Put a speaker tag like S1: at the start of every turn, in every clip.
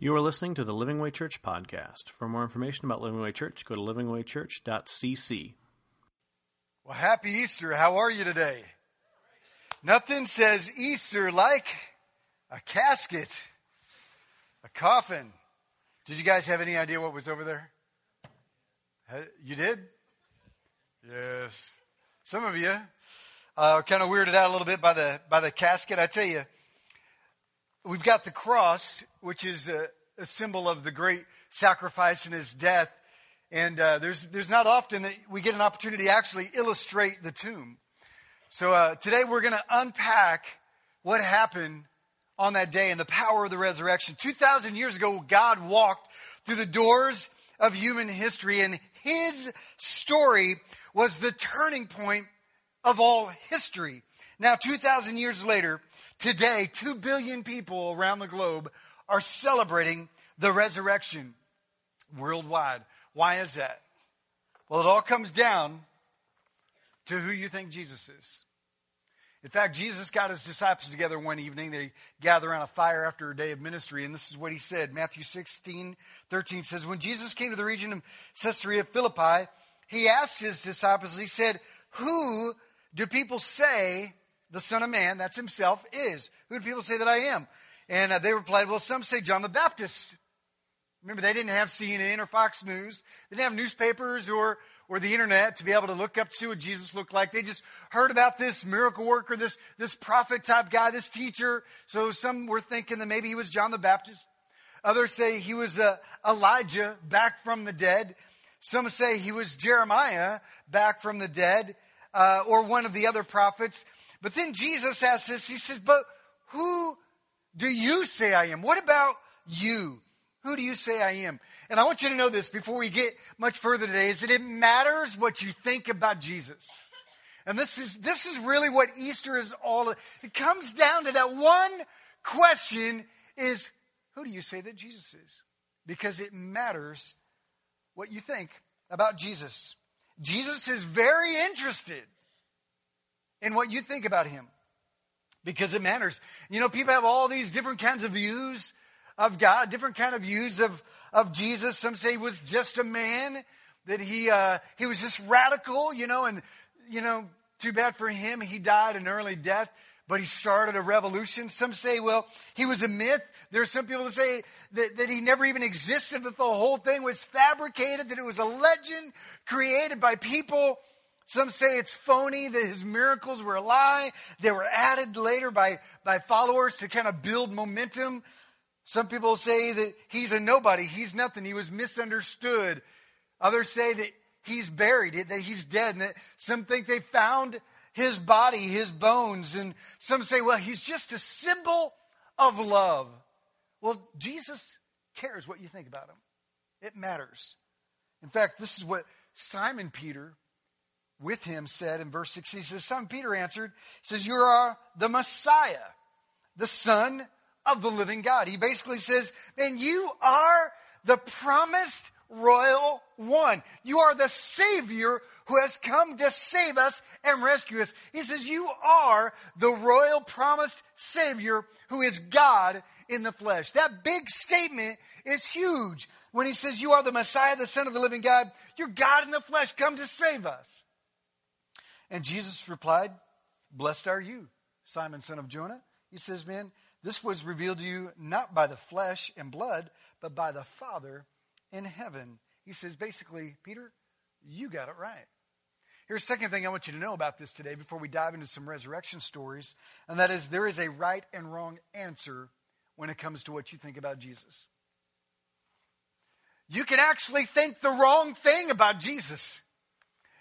S1: You are listening to the Living Way Church podcast. For more information about Living Way Church, go to livingwaychurch.cc.
S2: Well, happy Easter. How are you today? Nothing says Easter like a casket, a coffin. Did you guys have any idea what was over there? You did? Yes. Some of you uh, kind of weirded out a little bit by the by the casket. I tell you, we've got the cross, which is a, a symbol of the great sacrifice and his death. And uh, there's, there's not often that we get an opportunity to actually illustrate the tomb. So uh, today we're going to unpack what happened on that day and the power of the resurrection. 2,000 years ago, God walked through the doors of human history, and his story was the turning point of all history. Now, 2,000 years later, Today, 2 billion people around the globe are celebrating the resurrection worldwide. Why is that? Well, it all comes down to who you think Jesus is. In fact, Jesus got his disciples together one evening. They gather around a fire after a day of ministry, and this is what he said. Matthew 16, 13 says, When Jesus came to the region of Caesarea Philippi, he asked his disciples, he said, Who do people say the Son of Man, that's himself, is. Who do people say that I am? And uh, they replied, well, some say John the Baptist. Remember, they didn't have CNN or Fox News. They didn't have newspapers or, or the internet to be able to look up to what Jesus looked like. They just heard about this miracle worker, this, this prophet type guy, this teacher. So some were thinking that maybe he was John the Baptist. Others say he was uh, Elijah back from the dead. Some say he was Jeremiah back from the dead, uh, or one of the other prophets. But then Jesus asks this, he says, But who do you say I am? What about you? Who do you say I am? And I want you to know this before we get much further today is that it matters what you think about Jesus. And this is this is really what Easter is all it comes down to that one question is who do you say that Jesus is? Because it matters what you think about Jesus. Jesus is very interested in what you think about him because it matters. You know, people have all these different kinds of views of God, different kind of views of, of Jesus. Some say he was just a man, that he, uh, he was just radical, you know, and, you know, too bad for him. He died an early death, but he started a revolution. Some say, well, he was a myth. There are some people that say that, that he never even existed, that the whole thing was fabricated, that it was a legend created by people some say it's phony, that his miracles were a lie. They were added later by, by followers to kind of build momentum. Some people say that he's a nobody, he's nothing, he was misunderstood. Others say that he's buried, that he's dead, and that some think they found his body, his bones, and some say, well, he's just a symbol of love. Well, Jesus cares what you think about him. It matters. In fact, this is what Simon Peter with him said in verse 16, he says, Son Peter answered, says, You are uh, the Messiah, the Son of the living God. He basically says, Man, you are the promised royal one. You are the Savior who has come to save us and rescue us. He says, You are the royal promised Savior who is God in the flesh. That big statement is huge. When he says, You are the Messiah, the Son of the living God, you're God in the flesh, come to save us. And Jesus replied, Blessed are you, Simon, son of Jonah. He says, Man, this was revealed to you not by the flesh and blood, but by the Father in heaven. He says, basically, Peter, you got it right. Here's the second thing I want you to know about this today before we dive into some resurrection stories, and that is there is a right and wrong answer when it comes to what you think about Jesus. You can actually think the wrong thing about Jesus.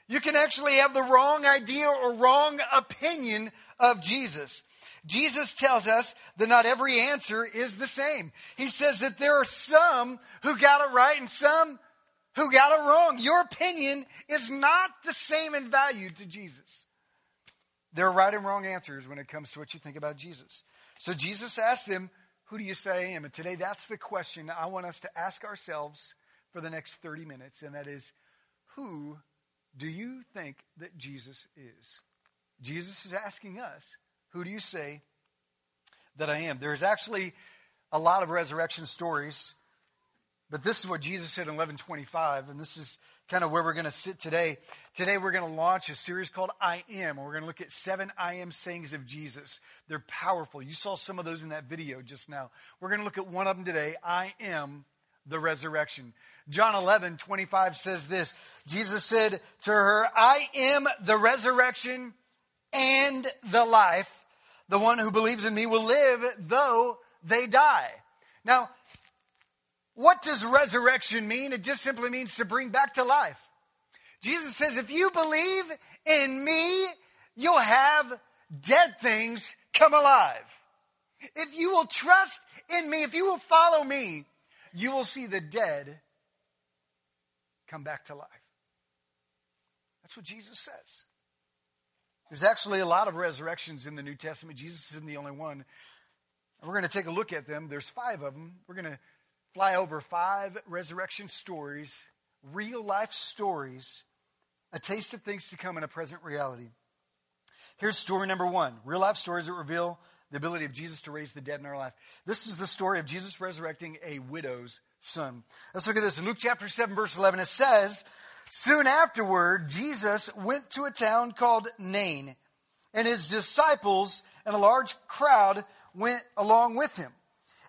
S2: You can actually have the wrong idea or wrong opinion of Jesus. Jesus tells us that not every answer is the same. He says that there are some who got it right and some who got it wrong. Your opinion is not the same in value to Jesus. There are right and wrong answers when it comes to what you think about Jesus. So Jesus asked them, Who do you say I am? And today that's the question I want us to ask ourselves for the next 30 minutes, and that is, Who do you think that Jesus is? Jesus is asking us, Who do you say that I am? There's actually a lot of resurrection stories, but this is what Jesus said in 1125, and this is kind of where we're going to sit today. Today we're going to launch a series called I Am, and we're going to look at seven I Am sayings of Jesus. They're powerful. You saw some of those in that video just now. We're going to look at one of them today. I am the resurrection. John 11, 25 says this. Jesus said to her, I am the resurrection and the life. The one who believes in me will live though they die. Now, what does resurrection mean? It just simply means to bring back to life. Jesus says, if you believe in me, you'll have dead things come alive. If you will trust in me, if you will follow me, you will see the dead come back to life. That's what Jesus says. There's actually a lot of resurrections in the New Testament. Jesus isn't the only one. We're going to take a look at them. There's five of them. We're going to fly over five resurrection stories, real life stories, a taste of things to come in a present reality. Here's story number one real life stories that reveal the ability of Jesus to raise the dead in our life. This is the story of Jesus resurrecting a widow's son. Let's look at this. In Luke chapter 7, verse 11, it says, Soon afterward, Jesus went to a town called Nain, and his disciples and a large crowd went along with him.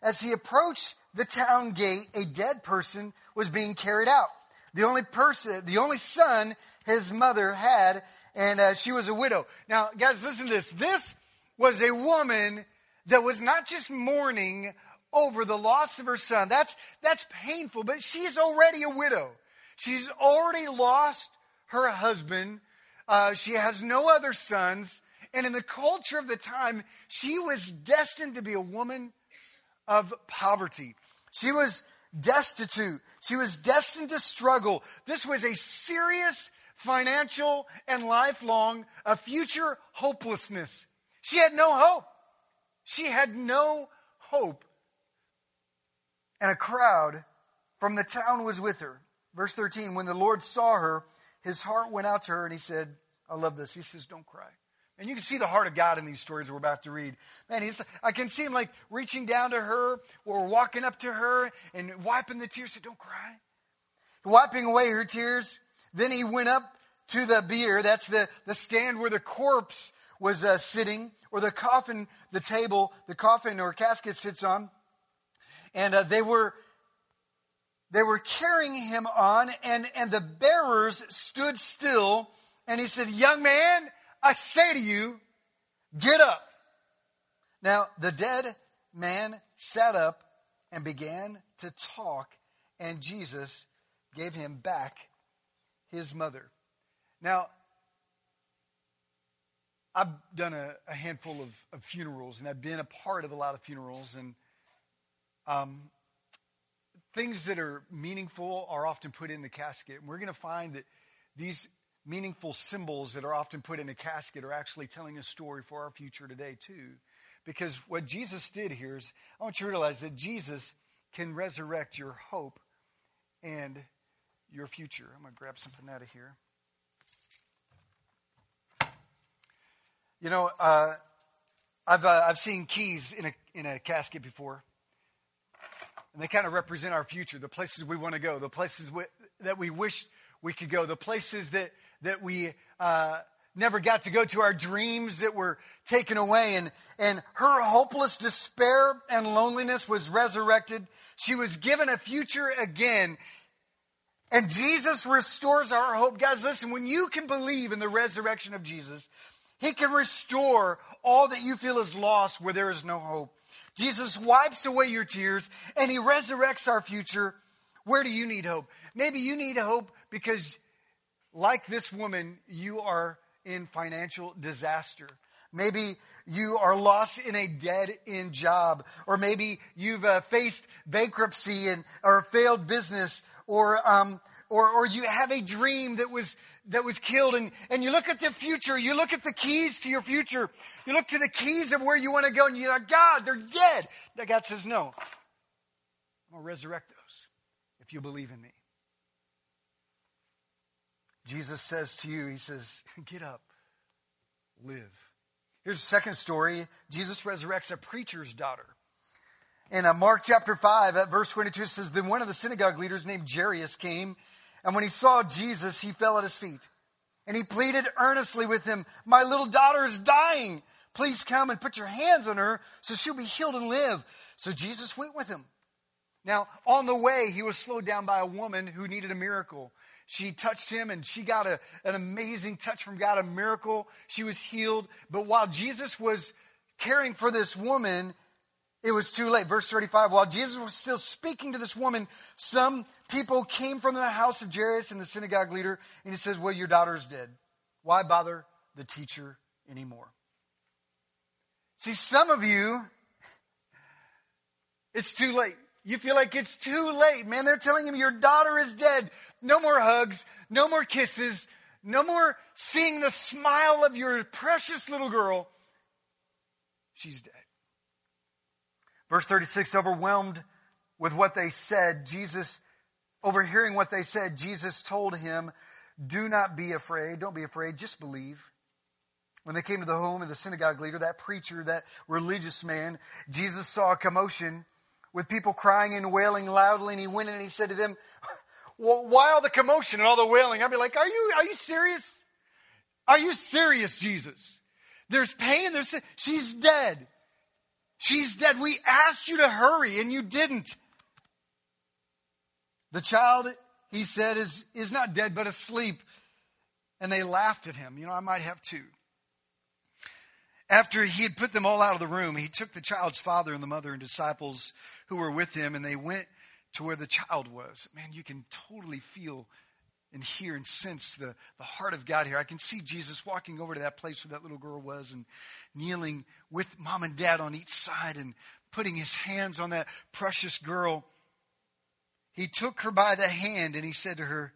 S2: As he approached the town gate, a dead person was being carried out. The only person, the only son his mother had, and uh, she was a widow. Now, guys, listen to this. This was a woman that was not just mourning over the loss of her son. That's, that's painful, but she's already a widow. She's already lost her husband. Uh, she has no other sons. And in the culture of the time, she was destined to be a woman of poverty. She was destitute. She was destined to struggle. This was a serious financial and lifelong, a future hopelessness. She had no hope. She had no hope. And a crowd from the town was with her. Verse 13, when the Lord saw her, his heart went out to her and he said, I love this. He says, Don't cry. And you can see the heart of God in these stories we're about to read. Man, he's, I can see him like reaching down to her or walking up to her and wiping the tears. He Said, Don't cry. Wiping away her tears. Then he went up to the bier. That's the, the stand where the corpse was uh, sitting, or the coffin, the table, the coffin or casket sits on. And uh, they were they were carrying him on, and, and the bearers stood still. And he said, Young man, I say to you, get up. Now, the dead man sat up and began to talk, and Jesus gave him back his mother. Now, I've done a, a handful of, of, funerals, and I've been a part of a lot of funerals, and um, things that are meaningful are often put in the casket. And we're going to find that these meaningful symbols that are often put in a casket are actually telling a story for our future today, too. Because what Jesus did here is, I want you to realize that Jesus can resurrect your hope and your future. I'm going to grab something out of here. You know, uh, I've, uh, I've seen keys in a, in a casket before. And they kind of represent our future, the places we want to go, the places we, that we wish we could go, the places that that we uh, never got to go to, our dreams that were taken away. And, and her hopeless despair and loneliness was resurrected. She was given a future again. And Jesus restores our hope. Guys, listen, when you can believe in the resurrection of Jesus, He can restore all that you feel is lost where there is no hope. Jesus wipes away your tears and He resurrects our future. Where do you need hope? Maybe you need hope because like this woman, you are in financial disaster. Maybe you are lost in a dead end job, or maybe you've uh, faced bankruptcy and or failed business, or um, or or you have a dream that was that was killed, and and you look at the future, you look at the keys to your future, you look to the keys of where you want to go, and you're like, God, they're dead. That God says, No, I'm gonna resurrect those if you believe in me. Jesus says to you, He says, Get up, live. Here's the second story Jesus resurrects a preacher's daughter. in uh, Mark chapter 5, at verse 22, it says, Then one of the synagogue leaders named Jairus came, and when he saw Jesus, he fell at his feet. And he pleaded earnestly with him, My little daughter is dying. Please come and put your hands on her so she'll be healed and live. So Jesus went with him. Now, on the way, he was slowed down by a woman who needed a miracle. She touched him and she got a, an amazing touch from God, a miracle. She was healed. But while Jesus was caring for this woman, it was too late. Verse 35 While Jesus was still speaking to this woman, some people came from the house of Jairus and the synagogue leader, and he says, Well, your daughter's dead. Why bother the teacher anymore? See, some of you, it's too late. You feel like it's too late, man. They're telling him your daughter is dead. No more hugs, no more kisses, no more seeing the smile of your precious little girl. She's dead. Verse 36 overwhelmed with what they said, Jesus, overhearing what they said, Jesus told him, Do not be afraid. Don't be afraid. Just believe. When they came to the home of the synagogue leader, that preacher, that religious man, Jesus saw a commotion with people crying and wailing loudly, and he went in and he said to them, well, Why all the commotion and all the wailing? I'd be like, Are you, are you serious? Are you serious, Jesus? There's pain, there's she's dead. She's dead. We asked you to hurry and you didn't. The child, he said, is, is not dead but asleep. And they laughed at him. You know, I might have too. After he had put them all out of the room, he took the child's father and the mother and disciples who were with him, and they went to where the child was. Man, you can totally feel and hear and sense the, the heart of God here. I can see Jesus walking over to that place where that little girl was and kneeling with mom and dad on each side and putting his hands on that precious girl. He took her by the hand and he said to her,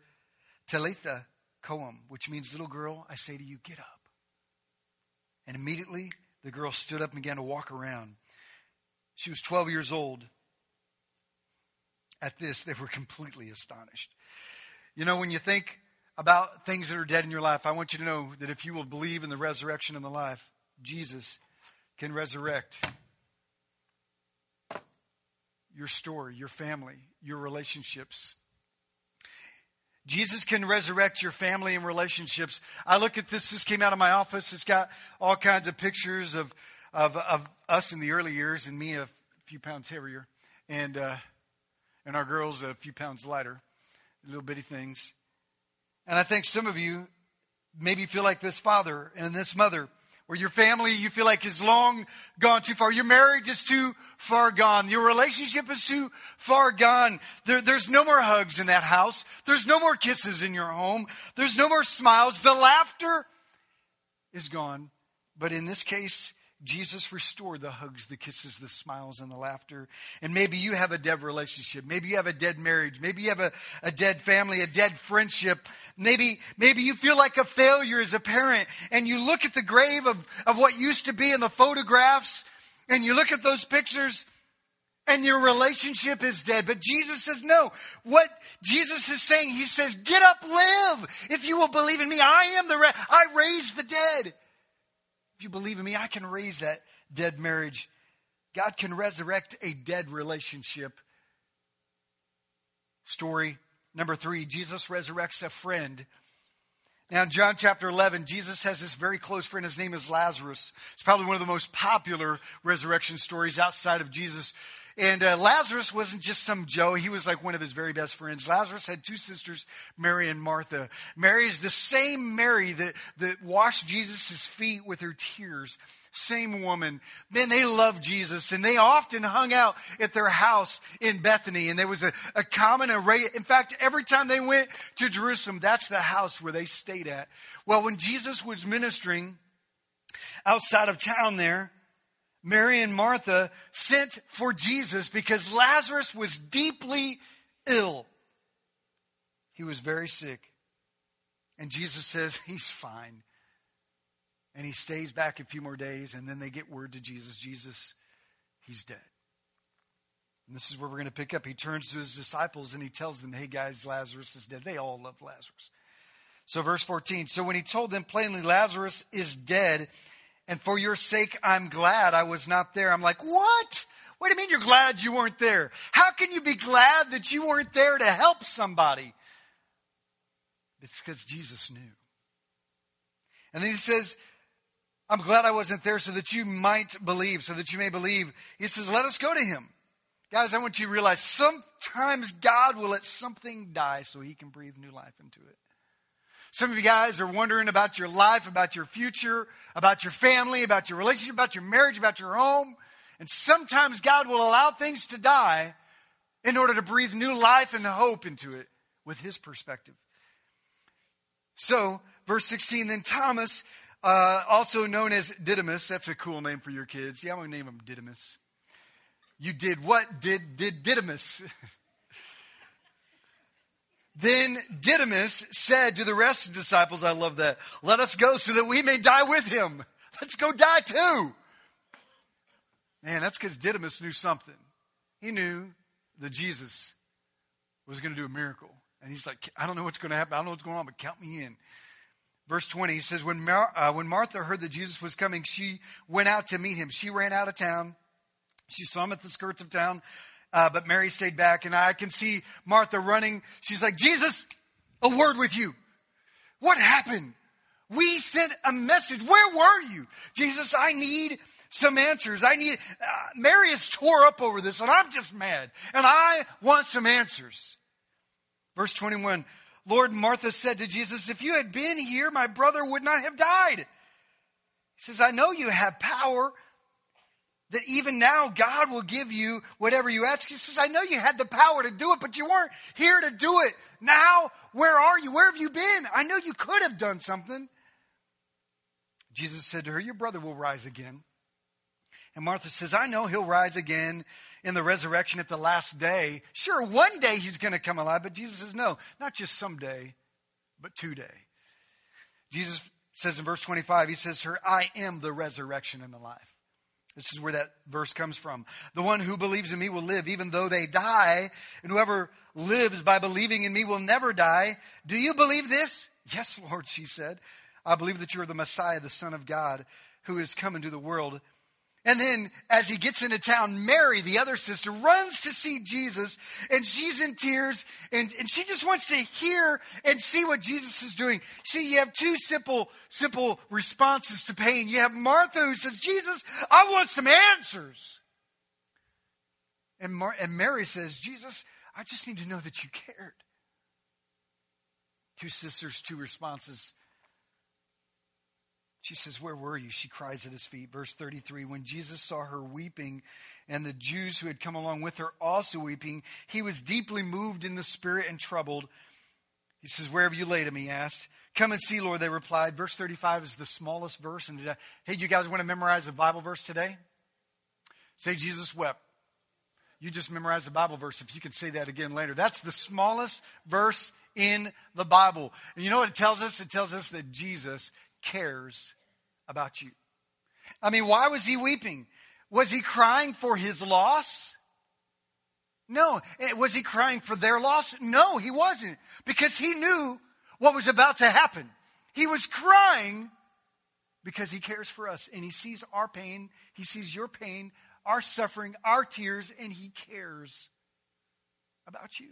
S2: Talitha koum, which means little girl, I say to you, get up. And immediately the girl stood up and began to walk around. She was 12 years old. At this, they were completely astonished. You know, when you think about things that are dead in your life, I want you to know that if you will believe in the resurrection and the life, Jesus can resurrect your story, your family, your relationships. Jesus can resurrect your family and relationships. I look at this, this came out of my office. It's got all kinds of pictures of, of, of us in the early years and me a few pounds heavier, and, uh, and our girls a few pounds lighter little bitty things. And I think some of you maybe feel like this father and this mother, or your family you feel like is long gone too far. Your marriage is too far gone. Your relationship is too far gone. There, there's no more hugs in that house. There's no more kisses in your home. There's no more smiles. The laughter is gone. But in this case, Jesus restored the hugs, the kisses, the smiles, and the laughter. And maybe you have a dead relationship. Maybe you have a dead marriage. Maybe you have a, a dead family, a dead friendship. Maybe, maybe you feel like a failure as a parent and you look at the grave of, of what used to be in the photographs and you look at those pictures and your relationship is dead. But Jesus says, no. What Jesus is saying, he says, get up, live. If you will believe in me, I am the, ra- I raise the dead. You believe in me, I can raise that dead marriage. God can resurrect a dead relationship. Story number three Jesus resurrects a friend. Now, in John chapter 11, Jesus has this very close friend. His name is Lazarus. It's probably one of the most popular resurrection stories outside of Jesus and uh, Lazarus wasn't just some Joe. He was like one of his very best friends. Lazarus had two sisters, Mary and Martha. Mary is the same Mary that, that washed Jesus' feet with her tears. Same woman. Man, they loved Jesus and they often hung out at their house in Bethany. And there was a, a common array. In fact, every time they went to Jerusalem, that's the house where they stayed at. Well, when Jesus was ministering outside of town there, Mary and Martha sent for Jesus because Lazarus was deeply ill. He was very sick. And Jesus says, He's fine. And he stays back a few more days, and then they get word to Jesus Jesus, he's dead. And this is where we're going to pick up. He turns to his disciples and he tells them, Hey guys, Lazarus is dead. They all love Lazarus. So, verse 14. So, when he told them plainly, Lazarus is dead, and for your sake, I'm glad I was not there. I'm like, what? What do you mean you're glad you weren't there? How can you be glad that you weren't there to help somebody? It's because Jesus knew. And then he says, I'm glad I wasn't there so that you might believe, so that you may believe. He says, let us go to him. Guys, I want you to realize sometimes God will let something die so he can breathe new life into it. Some of you guys are wondering about your life, about your future, about your family, about your relationship, about your marriage, about your home. And sometimes God will allow things to die in order to breathe new life and hope into it with his perspective. So, verse 16, then Thomas, uh, also known as Didymus, that's a cool name for your kids. Yeah, I'm going to name him Didymus. You did what? Did, did Didymus. then Didymus said to the rest of the disciples, I love that, let us go so that we may die with him. Let's go die too. Man, that's because Didymus knew something. He knew that Jesus was going to do a miracle. And he's like, I don't know what's going to happen. I don't know what's going on, but count me in. Verse 20, he says, when, Mar- uh, when Martha heard that Jesus was coming, she went out to meet him. She ran out of town. She saw him at the skirts of town, uh, but Mary stayed back. And I can see Martha running. She's like, Jesus, a word with you. What happened? We sent a message. Where were you? Jesus, I need some answers. I need, uh, Mary is tore up over this, and I'm just mad. And I want some answers. Verse 21 Lord, Martha said to Jesus, If you had been here, my brother would not have died. He says, I know you have power, that even now God will give you whatever you ask. He says, I know you had the power to do it, but you weren't here to do it. Now, where are you? Where have you been? I know you could have done something. Jesus said to her, Your brother will rise again. And Martha says, I know he'll rise again in the resurrection at the last day. Sure, one day he's going to come alive, but Jesus says, no, not just someday, but today. Jesus says in verse 25, he says, Her, I am the resurrection and the life. This is where that verse comes from. The one who believes in me will live even though they die, and whoever lives by believing in me will never die. Do you believe this? Yes, Lord, she said. I believe that you're the Messiah, the Son of God, who is come into the world. And then, as he gets into town, Mary, the other sister, runs to see Jesus, and she's in tears, and, and she just wants to hear and see what Jesus is doing. See, you have two simple, simple responses to pain. You have Martha who says, Jesus, I want some answers. And, Mar- and Mary says, Jesus, I just need to know that you cared. Two sisters, two responses. She says, Where were you? She cries at his feet. Verse 33 When Jesus saw her weeping, and the Jews who had come along with her also weeping, he was deeply moved in the spirit and troubled. He says, Where have you laid him? He asked. Come and see, Lord, they replied. Verse 35 is the smallest verse. And uh, hey, you guys want to memorize a Bible verse today? Say, Jesus wept. You just memorized the Bible verse. If you could say that again later. That's the smallest verse in the Bible. And you know what it tells us? It tells us that Jesus cares about you. I mean, why was he weeping? Was he crying for his loss? No. Eh, was he crying for their loss? No, he wasn't. Because he knew what was about to happen. He was crying because he cares for us and he sees our pain, he sees your pain, our suffering, our tears, and he cares about you.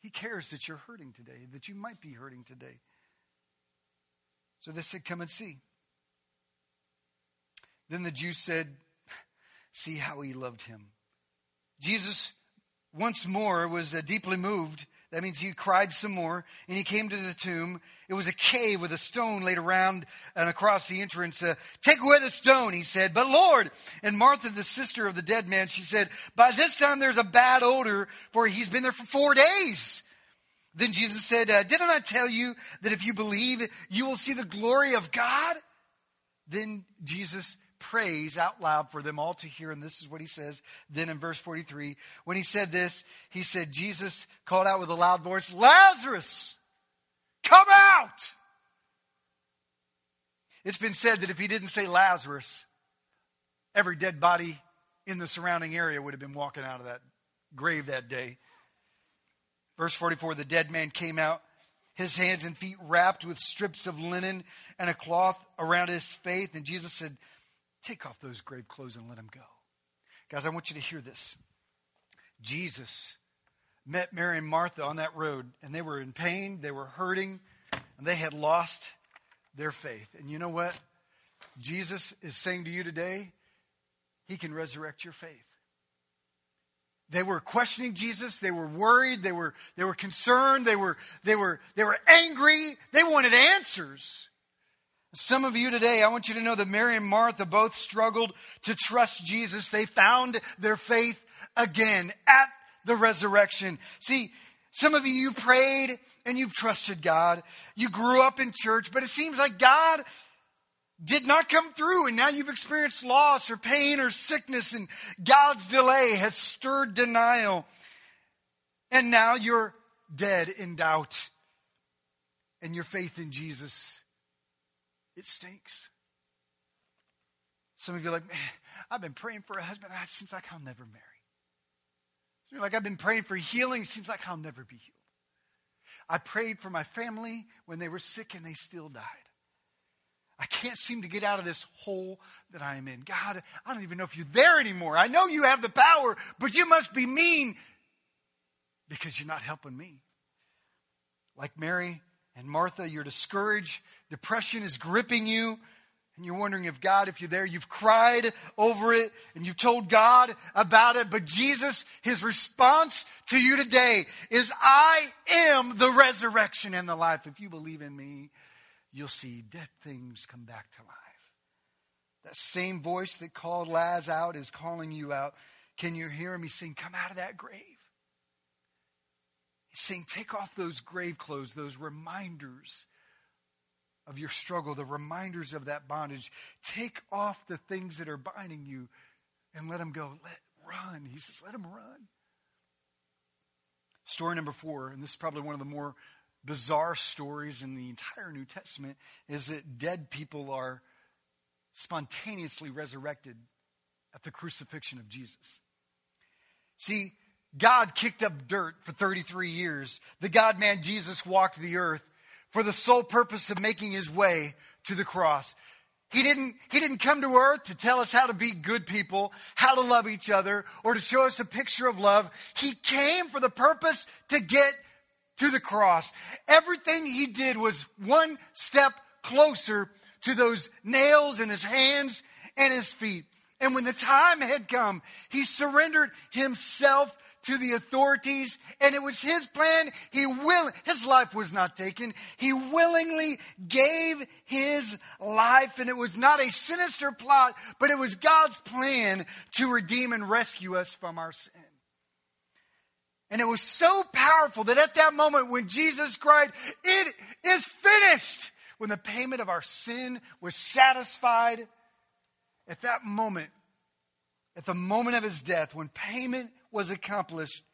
S2: He cares that you're hurting today, that you might be hurting today. So they said, Come and see. Then the Jews said, See how he loved him. Jesus, once more, was uh, deeply moved. That means he cried some more, and he came to the tomb. It was a cave with a stone laid around and across the entrance. Uh, Take away the stone, he said. But Lord, and Martha, the sister of the dead man, she said, By this time there's a bad odor, for he's been there for four days. Then Jesus said, uh, Didn't I tell you that if you believe, you will see the glory of God? Then Jesus prays out loud for them all to hear. And this is what he says then in verse 43. When he said this, he said, Jesus called out with a loud voice, Lazarus, come out! It's been said that if he didn't say Lazarus, every dead body in the surrounding area would have been walking out of that grave that day. Verse 44 The dead man came out, his hands and feet wrapped with strips of linen and a cloth around his face. And Jesus said, Take off those grave clothes and let him go. Guys, I want you to hear this. Jesus met Mary and Martha on that road, and they were in pain, they were hurting, and they had lost their faith. And you know what? Jesus is saying to you today, He can resurrect your faith. They were questioning Jesus. They were worried. They were, they were concerned. They were, they, were, they were angry. They wanted answers. Some of you today, I want you to know that Mary and Martha both struggled to trust Jesus. They found their faith again at the resurrection. See, some of you, you prayed and you've trusted God. You grew up in church, but it seems like God did not come through, and now you've experienced loss or pain or sickness, and God's delay has stirred denial. And now you're dead in doubt, and your faith in Jesus, it stinks. Some of you are like, man, I've been praying for a husband. It seems like I'll never marry. You're like, I've been praying for healing. It seems like I'll never be healed. I prayed for my family when they were sick and they still died. I can't seem to get out of this hole that I am in. God, I don't even know if you're there anymore. I know you have the power, but you must be mean because you're not helping me. Like Mary and Martha, you're discouraged. Depression is gripping you. And you're wondering if God, if you're there, you've cried over it and you've told God about it. But Jesus, his response to you today is, I am the resurrection and the life. If you believe in me, you'll see dead things come back to life. That same voice that called Laz out is calling you out. Can you hear him? He's saying, Come out of that grave. He's saying, Take off those grave clothes, those reminders of your struggle, the reminders of that bondage. Take off the things that are binding you and let them go. Let run. He says, Let them run. Story number four, and this is probably one of the more bizarre stories in the entire New Testament is that dead people are spontaneously resurrected at the crucifixion of Jesus. See, God kicked up dirt for 33 years. The God man Jesus walked the earth for the sole purpose of making his way to the cross. He didn't, he didn't come to earth to tell us how to be good people, how to love each other, or to show us a picture of love. He came for the purpose to get to the cross. Everything he did was one step closer to those nails in his hands and his feet. And when the time had come, he surrendered himself to the authorities and it was his plan. He will, his life was not taken. He willingly gave his life and it was not a sinister plot, but it was God's plan to redeem and rescue us from our sin. And it was so powerful that at that moment when Jesus cried, It is finished, when the payment of our sin was satisfied, at that moment, at the moment of his death, when payment was accomplished,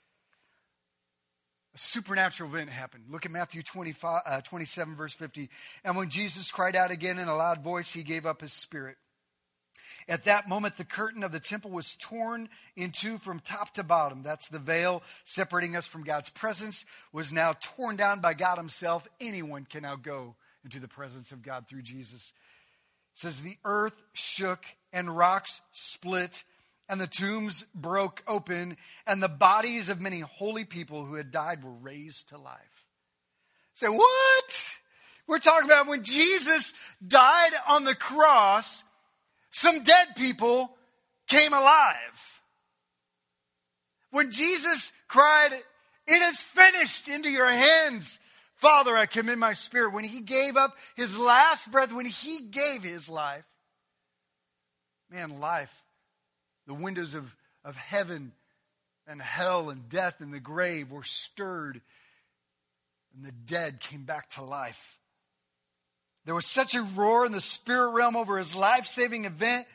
S2: a supernatural event happened. Look at Matthew 25, uh, 27, verse 50. And when Jesus cried out again in a loud voice, he gave up his spirit. At that moment, the curtain of the temple was torn in two from top to bottom. That's the veil separating us from God's presence, was now torn down by God Himself. Anyone can now go into the presence of God through Jesus. It says, The earth shook and rocks split, and the tombs broke open, and the bodies of many holy people who had died were raised to life. Say, what? We're talking about when Jesus died on the cross some dead people came alive. When Jesus cried, It is finished into your hands, Father, I commit my spirit. When he gave up his last breath, when he gave his life, man, life, the windows of, of heaven and hell and death and the grave were stirred, and the dead came back to life. There was such a roar in the spirit realm over his life saving event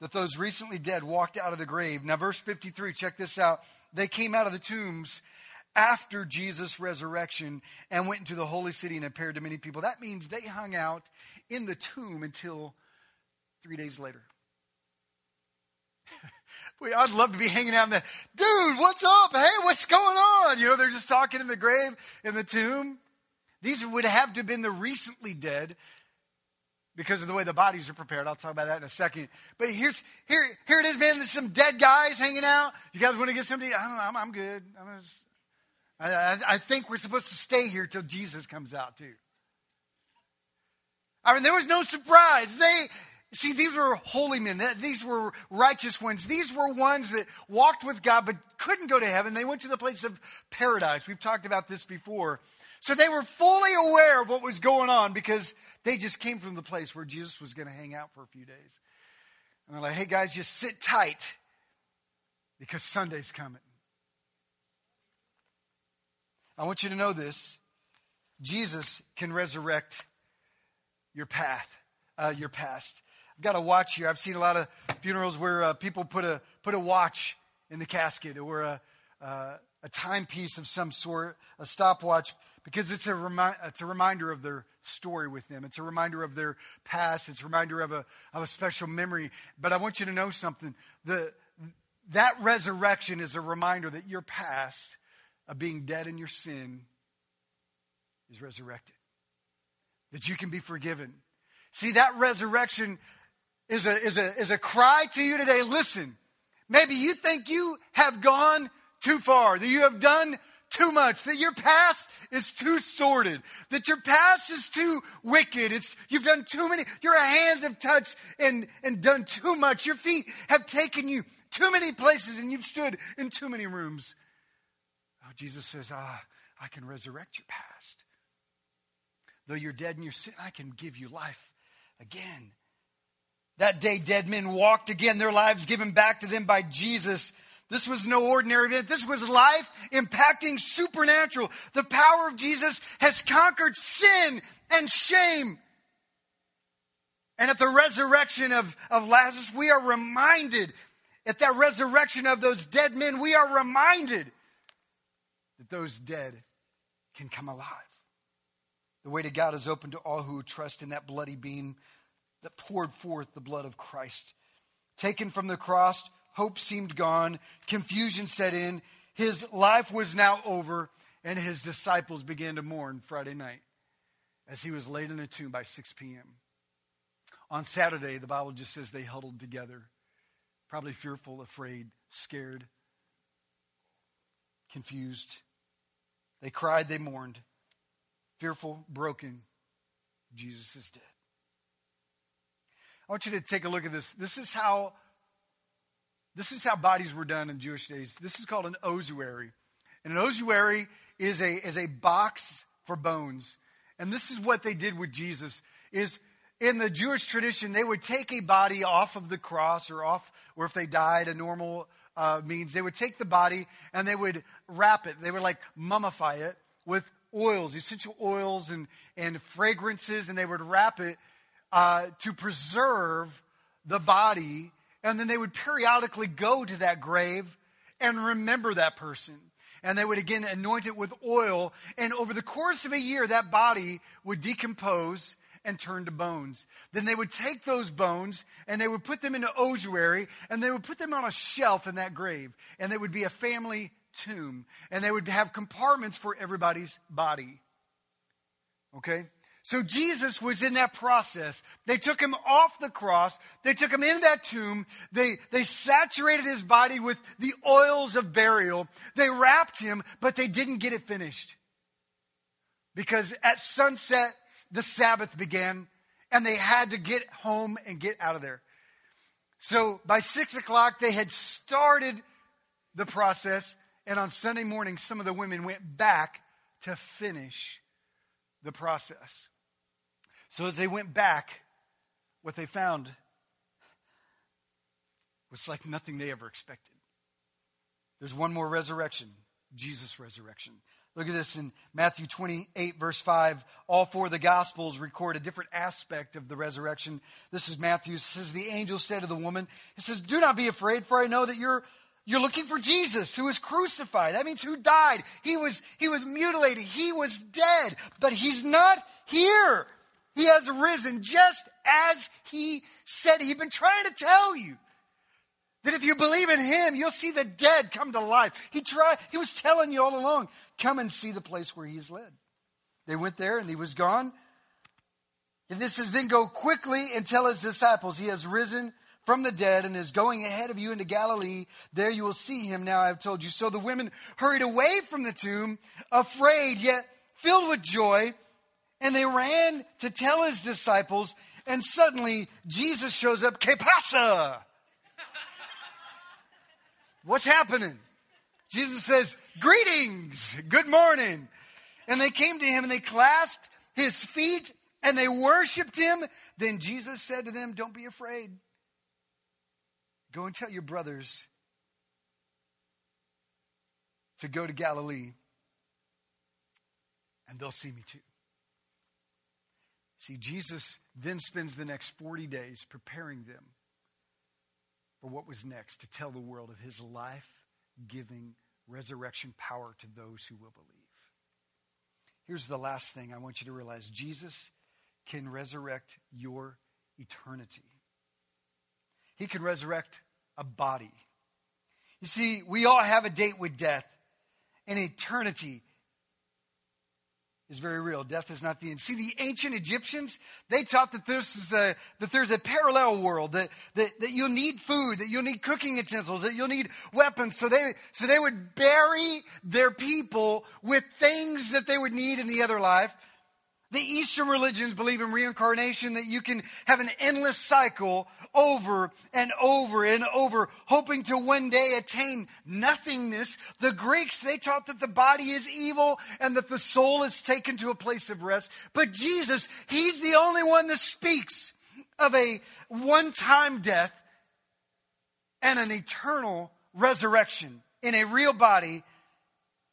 S2: that those recently dead walked out of the grave. Now, verse 53, check this out. They came out of the tombs after Jesus' resurrection and went into the holy city and appeared to many people. That means they hung out in the tomb until three days later. I'd love to be hanging out in the, dude, what's up? Hey, what's going on? You know, they're just talking in the grave, in the tomb. These would have to have been the recently dead. because of the way the bodies are prepared. I'll talk about that in a second. But here's here here it is, man. There's some dead guys hanging out. You guys want to get somebody? I don't know. I'm, I'm good. I'm just, I, I, I think we're supposed to stay here till Jesus comes out too. I mean, there was no surprise. They see these were holy men. These were righteous ones. These were ones that walked with God but couldn't go to heaven. They went to the place of paradise. We've talked about this before. So they were fully aware of what was going on because they just came from the place where Jesus was going to hang out for a few days. And they're like, hey guys, just sit tight because Sunday's coming. I want you to know this Jesus can resurrect your path, uh, your past. I've got a watch here. I've seen a lot of funerals where uh, people put a put a watch in the casket or a uh, a timepiece of some sort, a stopwatch, because it's a remi- it's a reminder of their story with them. It's a reminder of their past. It's a reminder of a of a special memory. But I want you to know something. The that resurrection is a reminder that your past of being dead in your sin is resurrected that you can be forgiven. See, that resurrection is a, is a, is a cry to you today. Listen, maybe you think you have gone too far, that you have done too much, that your past is too sordid, that your past is too wicked. It's, you've done too many, your hands have touched and, and done too much. Your feet have taken you too many places and you've stood in too many rooms. Oh, Jesus says, ah, I can resurrect your past. Though you're dead in your sin, I can give you life again. That day, dead men walked again, their lives given back to them by Jesus. This was no ordinary event. This was life impacting supernatural. The power of Jesus has conquered sin and shame. And at the resurrection of, of Lazarus, we are reminded, at that resurrection of those dead men, we are reminded that those dead can come alive. The way to God is open to all who trust in that bloody beam that poured forth the blood of Christ. Taken from the cross, hope seemed gone, confusion set in. His life was now over, and his disciples began to mourn Friday night as he was laid in a tomb by 6 p.m. On Saturday, the Bible just says they huddled together, probably fearful, afraid, scared, confused. They cried, they mourned fearful, broken, Jesus is dead. I want you to take a look at this. This is how this is how bodies were done in Jewish days. This is called an ossuary. And an ossuary is a is a box for bones. And this is what they did with Jesus is in the Jewish tradition, they would take a body off of the cross or off, or if they died, a normal uh, means, they would take the body and they would wrap it. They would like mummify it with oils, essential oils and, and fragrances, and they would wrap it uh, to preserve the body. And then they would periodically go to that grave and remember that person. And they would again anoint it with oil. And over the course of a year, that body would decompose and turn to bones. Then they would take those bones and they would put them in an ossuary and they would put them on a shelf in that grave. And they would be a family tomb, and they would have compartments for everybody's body. Okay? So Jesus was in that process. They took him off the cross. They took him into that tomb. They, they saturated his body with the oils of burial. They wrapped him, but they didn't get it finished. Because at sunset, the Sabbath began, and they had to get home and get out of there. So by six o'clock, they had started the process. And on Sunday morning, some of the women went back to finish the process. So as they went back, what they found was like nothing they ever expected. There's one more resurrection Jesus' resurrection. Look at this in Matthew 28, verse 5. All four of the Gospels record a different aspect of the resurrection. This is Matthew. It says, The angel said to the woman, He says, Do not be afraid, for I know that you're you're looking for Jesus who was crucified. That means who died. He was, he was mutilated. He was dead, but he's not here. He has risen just as he said. He'd been trying to tell you that if you believe in him, you'll see the dead come to life. He tried, he was telling you all along, come and see the place where he is led. They went there and he was gone. And this says, then go quickly and tell his disciples he has risen from the dead and is going ahead of you into Galilee. There you will see him. Now I have told you. So the women hurried away from the tomb, afraid yet filled with joy, and they ran to tell his disciples. And suddenly Jesus shows up. Que pasa? What's happening? Jesus says, Greetings, good morning. And they came to him and they clasped his feet and they worshiped him. Then Jesus said to them, Don't be afraid. Go and tell your brothers to go to Galilee, and they'll see me too. See, Jesus then spends the next 40 days preparing them for what was next to tell the world of his life giving resurrection power to those who will believe. Here's the last thing I want you to realize Jesus can resurrect your eternity. He can resurrect a body. You see, we all have a date with death, and eternity is very real. Death is not the end. See, the ancient Egyptians, they taught that this is a, that there's a parallel world, that, that, that you'll need food, that you'll need cooking utensils, that you'll need weapons. So they, so they would bury their people with things that they would need in the other life the Eastern religions believe in reincarnation, that you can have an endless cycle over and over and over, hoping to one day attain nothingness. The Greeks, they taught that the body is evil and that the soul is taken to a place of rest. But Jesus, He's the only one that speaks of a one time death and an eternal resurrection in a real body.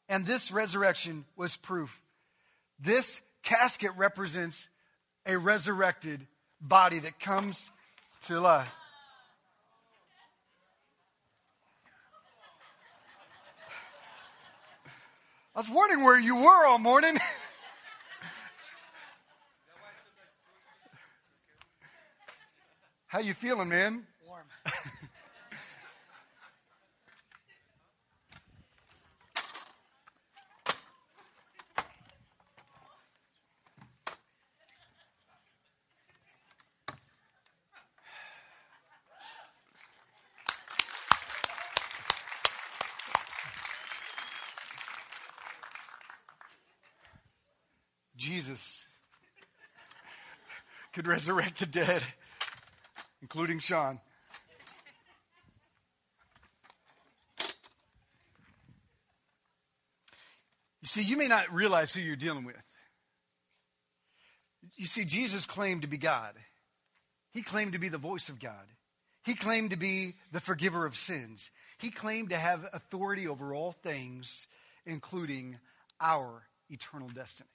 S2: And this resurrection was proof. This casket represents a resurrected body that comes to life. I was wondering where you were all morning. How you feeling, man?
S3: Warm.
S2: Jesus could resurrect the dead, including Sean. You see, you may not realize who you're dealing with. You see, Jesus claimed to be God. He claimed to be the voice of God. He claimed to be the forgiver of sins. He claimed to have authority over all things, including our eternal destiny.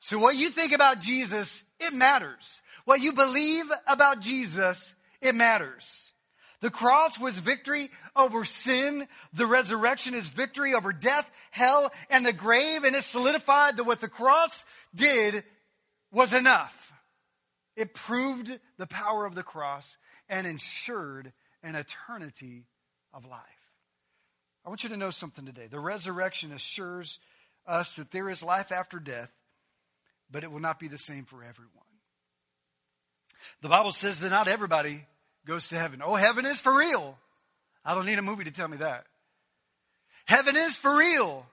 S2: So, what you think about Jesus, it matters. What you believe about Jesus, it matters. The cross was victory over sin. The resurrection is victory over death, hell, and the grave. And it solidified that what the cross did was enough. It proved the power of the cross and ensured an eternity of life. I want you to know something today. The resurrection assures us that there is life after death but it will not be the same for everyone. The Bible says that not everybody goes to heaven. Oh, heaven is for real. I don't need a movie to tell me that. Heaven is for real,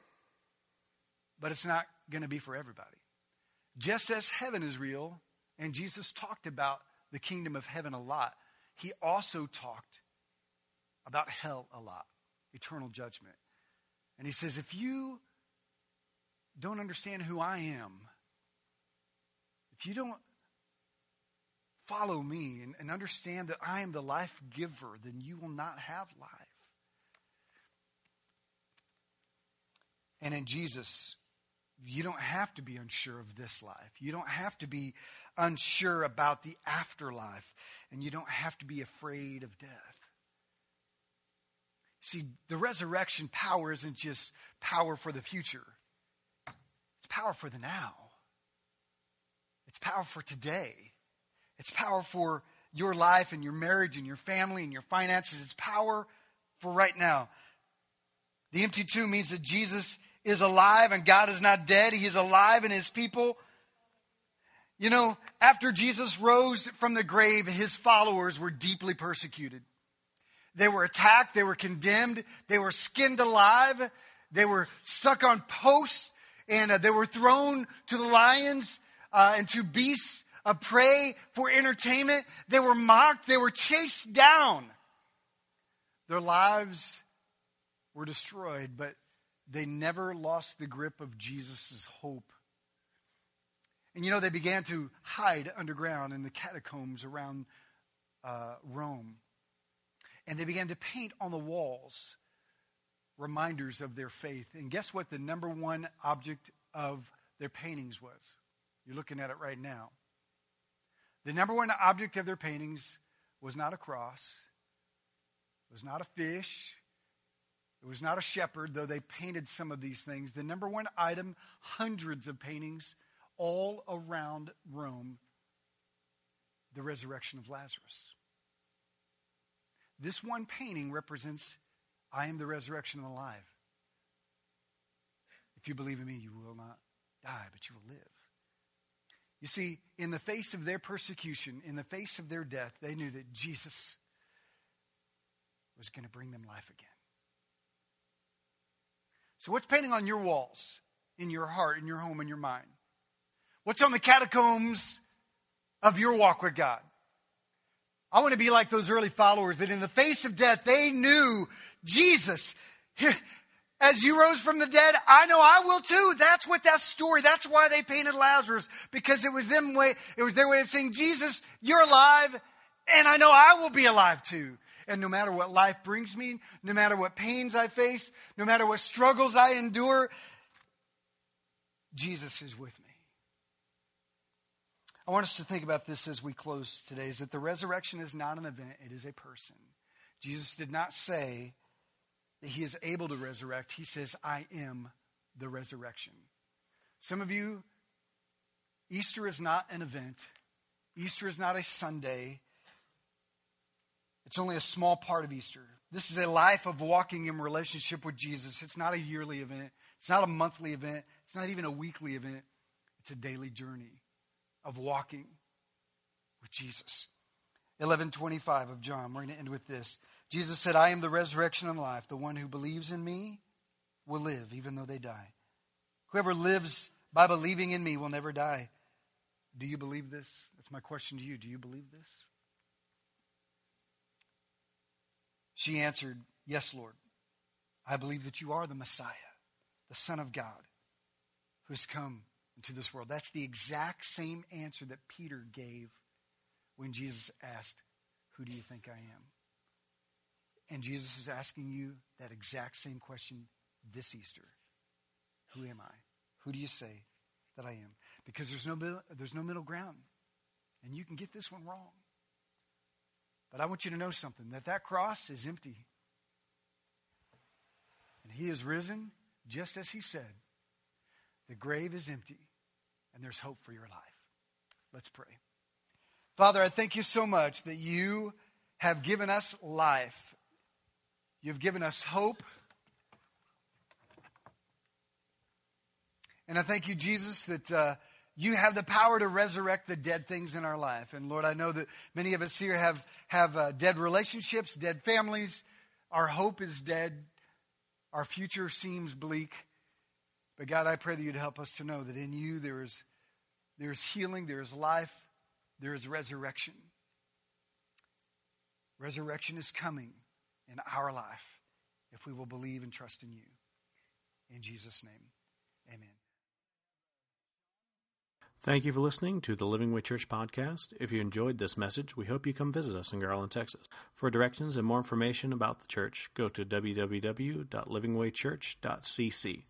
S2: but it's not going to be for everybody. Just as heaven is real, and Jesus talked about the kingdom of heaven a lot, he also talked about hell a lot, eternal judgment. And he says, if you don't understand who I am, if you don't follow me and, and understand that I am the life giver, then you will not have life. And in Jesus, you don't have to be unsure of this life. You don't have to be unsure about the afterlife. And you don't have to be afraid of death. See, the resurrection power isn't just power for the future, it's power for the now. It's power for today. It's power for your life and your marriage and your family and your finances. It's power for right now. The empty tomb means that Jesus is alive and God is not dead. He is alive in his people. You know, after Jesus rose from the grave, his followers were deeply persecuted. They were attacked, they were condemned, they were skinned alive, they were stuck on posts, and uh, they were thrown to the lions uh, and to beasts of prey for entertainment. They were mocked, they were chased down. Their lives were destroyed, but they never lost the grip of Jesus' hope. And you know, they began to hide underground in the catacombs around uh, Rome. And they began to paint on the walls reminders of their faith. And guess what the number one object of their paintings was? You're looking at it right now. The number one object of their paintings was not a cross, it was not a fish, it was not a shepherd, though they painted some of these things. The number one item, hundreds of paintings all around Rome, the resurrection of Lazarus. This one painting represents I am the resurrection and life. If you believe in me, you will not die, but you will live. You see, in the face of their persecution, in the face of their death, they knew that Jesus was going to bring them life again. So, what's painting on your walls, in your heart, in your home, in your mind? What's on the catacombs of your walk with God? I want to be like those early followers that in the face of death, they knew Jesus. As you rose from the dead, I know I will too. That's what that story, that's why they painted Lazarus, because it was them way, it was their way of saying, Jesus, you're alive, and I know I will be alive too. And no matter what life brings me, no matter what pains I face, no matter what struggles I endure, Jesus is with me. I want us to think about this as we close today is that the resurrection is not an event, it is a person. Jesus did not say that he is able to resurrect, he says, I am the resurrection. Some of you, Easter is not an event, Easter is not a Sunday. It's only a small part of Easter. This is a life of walking in relationship with Jesus. It's not a yearly event. It's not a monthly event. It's not even a weekly event. It's a daily journey of walking with Jesus. 1125 of John. We're going to end with this. Jesus said, I am the resurrection and life. The one who believes in me will live even though they die. Whoever lives by believing in me will never die. Do you believe this? That's my question to you. Do you believe this? She answered, Yes, Lord. I believe that you are the Messiah, the Son of God, who has come into this world. That's the exact same answer that Peter gave when Jesus asked, Who do you think I am? And Jesus is asking you that exact same question this Easter Who am I? Who do you say that I am? Because there's no, there's no middle ground. And you can get this one wrong. But I want you to know something that that cross is empty. And he is risen just as he said. The grave is empty and there's hope for your life. Let's pray. Father, I thank you so much that you have given us life. You've given us hope. And I thank you, Jesus, that uh, you have the power to resurrect the dead things in our life. And Lord, I know that many of us here have, have uh, dead relationships, dead families. Our hope is dead. Our future seems bleak. But God, I pray that you'd help us to know that in you there is, there is healing, there is life, there is resurrection. Resurrection is coming in our life if we will believe and trust in you. In Jesus' name, amen.
S1: Thank you for listening to the Living Way Church podcast. If you enjoyed this message, we hope you come visit us in Garland, Texas. For directions and more information about the church, go to www.livingwaychurch.cc.